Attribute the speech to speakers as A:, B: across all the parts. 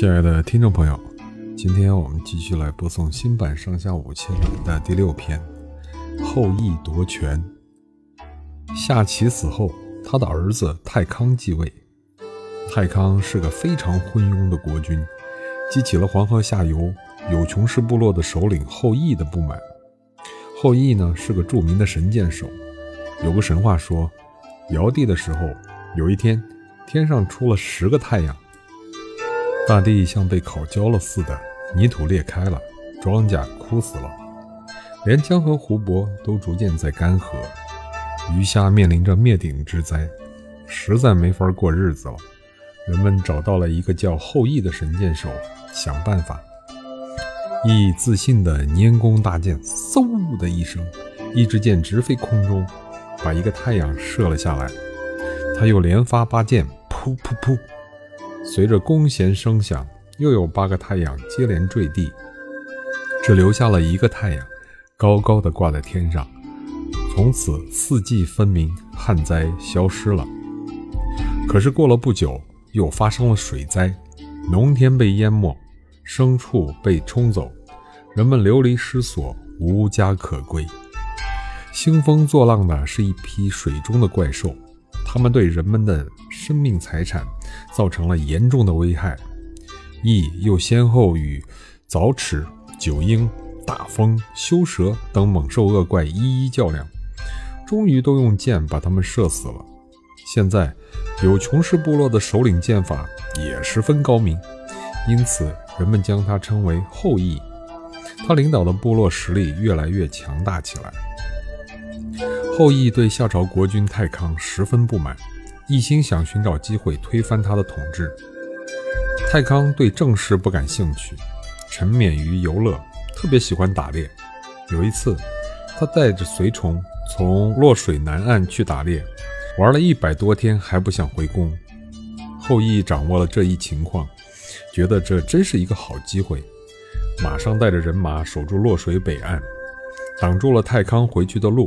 A: 亲爱的听众朋友，今天我们继续来播送新版《上下五千里》的第六篇《后羿夺权》。夏启死后，他的儿子太康继位。太康是个非常昏庸的国君，激起了黄河下游有穷氏部落的首领后羿的不满。后羿呢是个著名的神箭手，有个神话说，尧帝的时候，有一天天上出了十个太阳。大地像被烤焦了似的，泥土裂开了，庄稼枯死了，连江河湖泊都逐渐在干涸，鱼虾面临着灭顶之灾，实在没法过日子了。人们找到了一个叫后羿的神箭手，想办法。羿自信的拈弓搭箭，嗖的一声，一支箭直飞空中，把一个太阳射了下来。他又连发八箭，噗噗噗。随着弓弦声响，又有八个太阳接连坠地，只留下了一个太阳，高高的挂在天上。从此四季分明，旱灾消失了。可是过了不久，又发生了水灾，农田被淹没，牲畜被冲走，人们流离失所，无家可归。兴风作浪的是一批水中的怪兽。他们对人们的生命财产造成了严重的危害。羿又先后与凿齿、九婴、大风、修蛇等猛兽恶怪一一较量，终于都用箭把他们射死了。现在，有穷氏部落的首领剑法也十分高明，因此人们将他称为后羿。他领导的部落实力越来越强大起来。后羿对夏朝国君太康十分不满，一心想寻找机会推翻他的统治。太康对政事不感兴趣，沉湎于游乐，特别喜欢打猎。有一次，他带着随从从洛水南岸去打猎，玩了一百多天还不想回宫。后羿掌握了这一情况，觉得这真是一个好机会，马上带着人马守住洛水北岸，挡住了太康回去的路。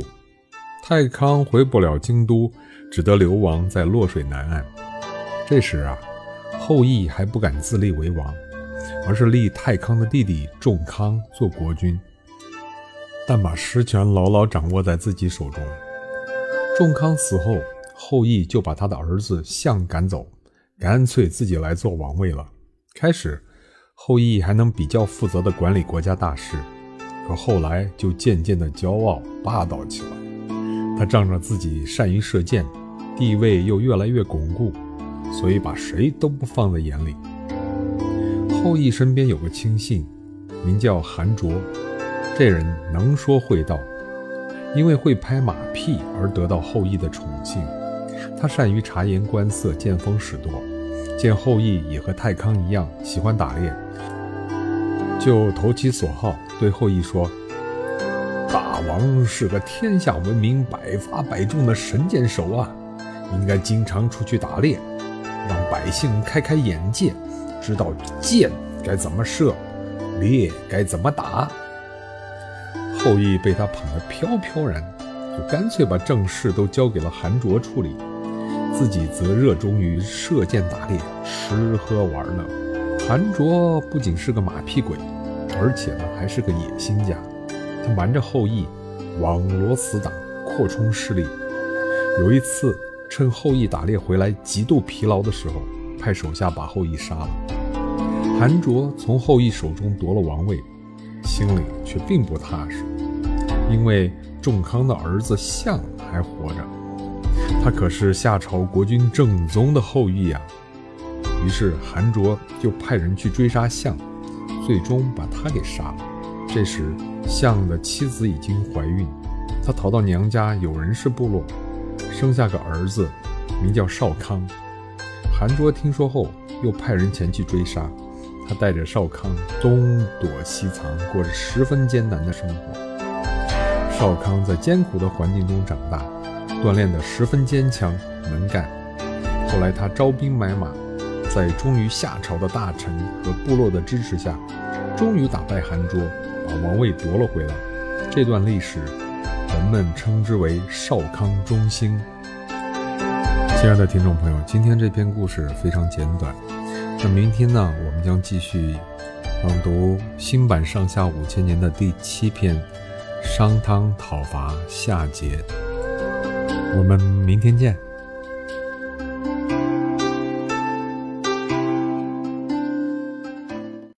A: 太康回不了京都，只得流亡在洛水南岸。这时啊，后羿还不敢自立为王，而是立太康的弟弟仲康做国君，但把实权牢牢掌握在自己手中。仲康死后，后羿就把他的儿子象赶走，干脆自己来做王位了。开始，后羿还能比较负责地管理国家大事，可后来就渐渐地骄傲霸道起来。他仗着自己善于射箭，地位又越来越巩固，所以把谁都不放在眼里。后羿身边有个亲信，名叫韩卓，这人能说会道，因为会拍马屁而得到后羿的宠幸。他善于察言观色，见风使舵。见后羿也和太康一样喜欢打猎，就投其所好，对后羿说。大王是个天下闻名、百发百中的神箭手啊，应该经常出去打猎，让百姓开开眼界，知道箭该怎么射，猎该怎么打。后羿被他捧得飘飘然，就干脆把正事都交给了韩卓处理，自己则热衷于射箭打猎、吃喝玩乐。韩卓不仅是个马屁鬼，而且呢还是个野心家。他瞒着后羿，网罗死党，扩充势力。有一次，趁后羿打猎回来极度疲劳的时候，派手下把后羿杀了。韩卓从后羿手中夺了王位，心里却并不踏实，因为仲康的儿子象还活着，他可是夏朝国君正宗的后裔呀。于是韩卓就派人去追杀象，最终把他给杀了。这时，象的妻子已经怀孕，他逃到娘家有人氏部落，生下个儿子，名叫少康。韩卓听说后，又派人前去追杀。他带着少康东躲西藏，过着十分艰难的生活。少康在艰苦的环境中长大，锻炼得十分坚强能干。后来他招兵买马，在忠于夏朝的大臣和部落的支持下，终于打败韩卓。把王位夺了回来，这段历史人们称之为少康中兴。亲爱的听众朋友，今天这篇故事非常简短，那明天呢，我们将继续朗读新版上下五千年的第七篇《商汤讨伐夏桀》。我们明天见。